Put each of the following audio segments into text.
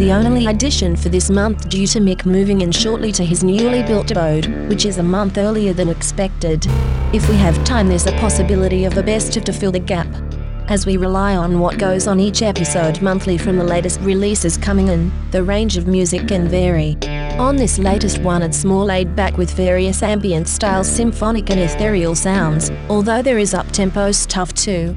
The only addition for this month due to Mick moving in shortly to his newly built abode, which is a month earlier than expected. If we have time, there's a possibility of a best of to fill the gap. As we rely on what goes on each episode monthly from the latest releases coming in, the range of music can vary. On this latest one, it's more laid back with various ambient styles, symphonic and ethereal sounds, although there is up-tempo stuff too.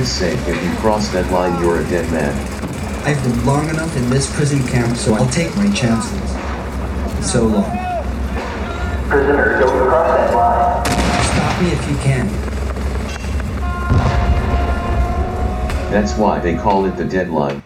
The guards say if you cross that line you're a dead man. I've been long enough in this prison camp, so I'll take my chances. So long. Prisoner, don't cross that line. Stop me if you can. That's why they call it the deadline.